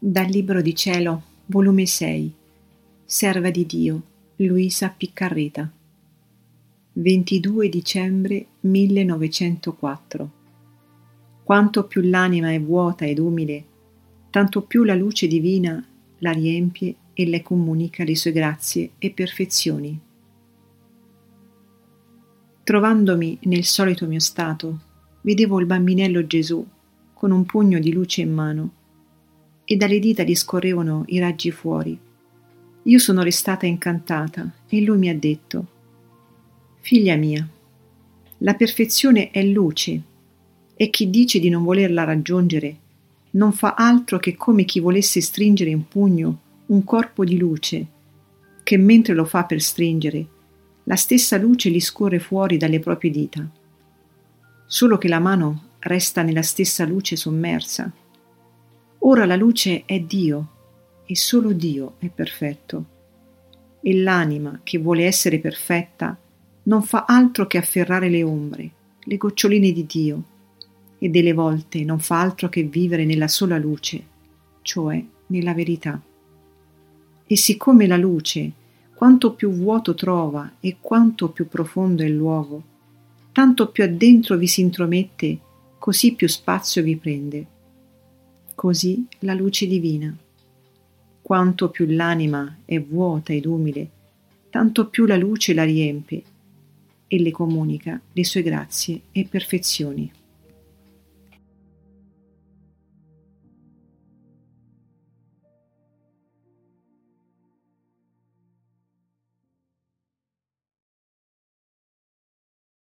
Dal Libro di Cielo, volume 6, Serva di Dio, Luisa Piccarreta. 22 dicembre 1904. Quanto più l'anima è vuota ed umile, tanto più la luce divina la riempie e le comunica le sue grazie e perfezioni. Trovandomi nel solito mio stato, vedevo il bambinello Gesù con un pugno di luce in mano e dalle dita gli scorrevano i raggi fuori. Io sono restata incantata e lui mi ha detto Figlia mia, la perfezione è luce e chi dice di non volerla raggiungere non fa altro che come chi volesse stringere in pugno un corpo di luce, che mentre lo fa per stringere, la stessa luce gli scorre fuori dalle proprie dita. Solo che la mano resta nella stessa luce sommersa Ora la luce è Dio e solo Dio è perfetto. E l'anima che vuole essere perfetta non fa altro che afferrare le ombre, le goccioline di Dio, e delle volte non fa altro che vivere nella sola luce, cioè nella verità. E siccome la luce, quanto più vuoto trova e quanto più profondo è il luogo, tanto più addentro vi si intromette, così più spazio vi prende così la luce divina. Quanto più l'anima è vuota ed umile, tanto più la luce la riempie e le comunica le sue grazie e perfezioni.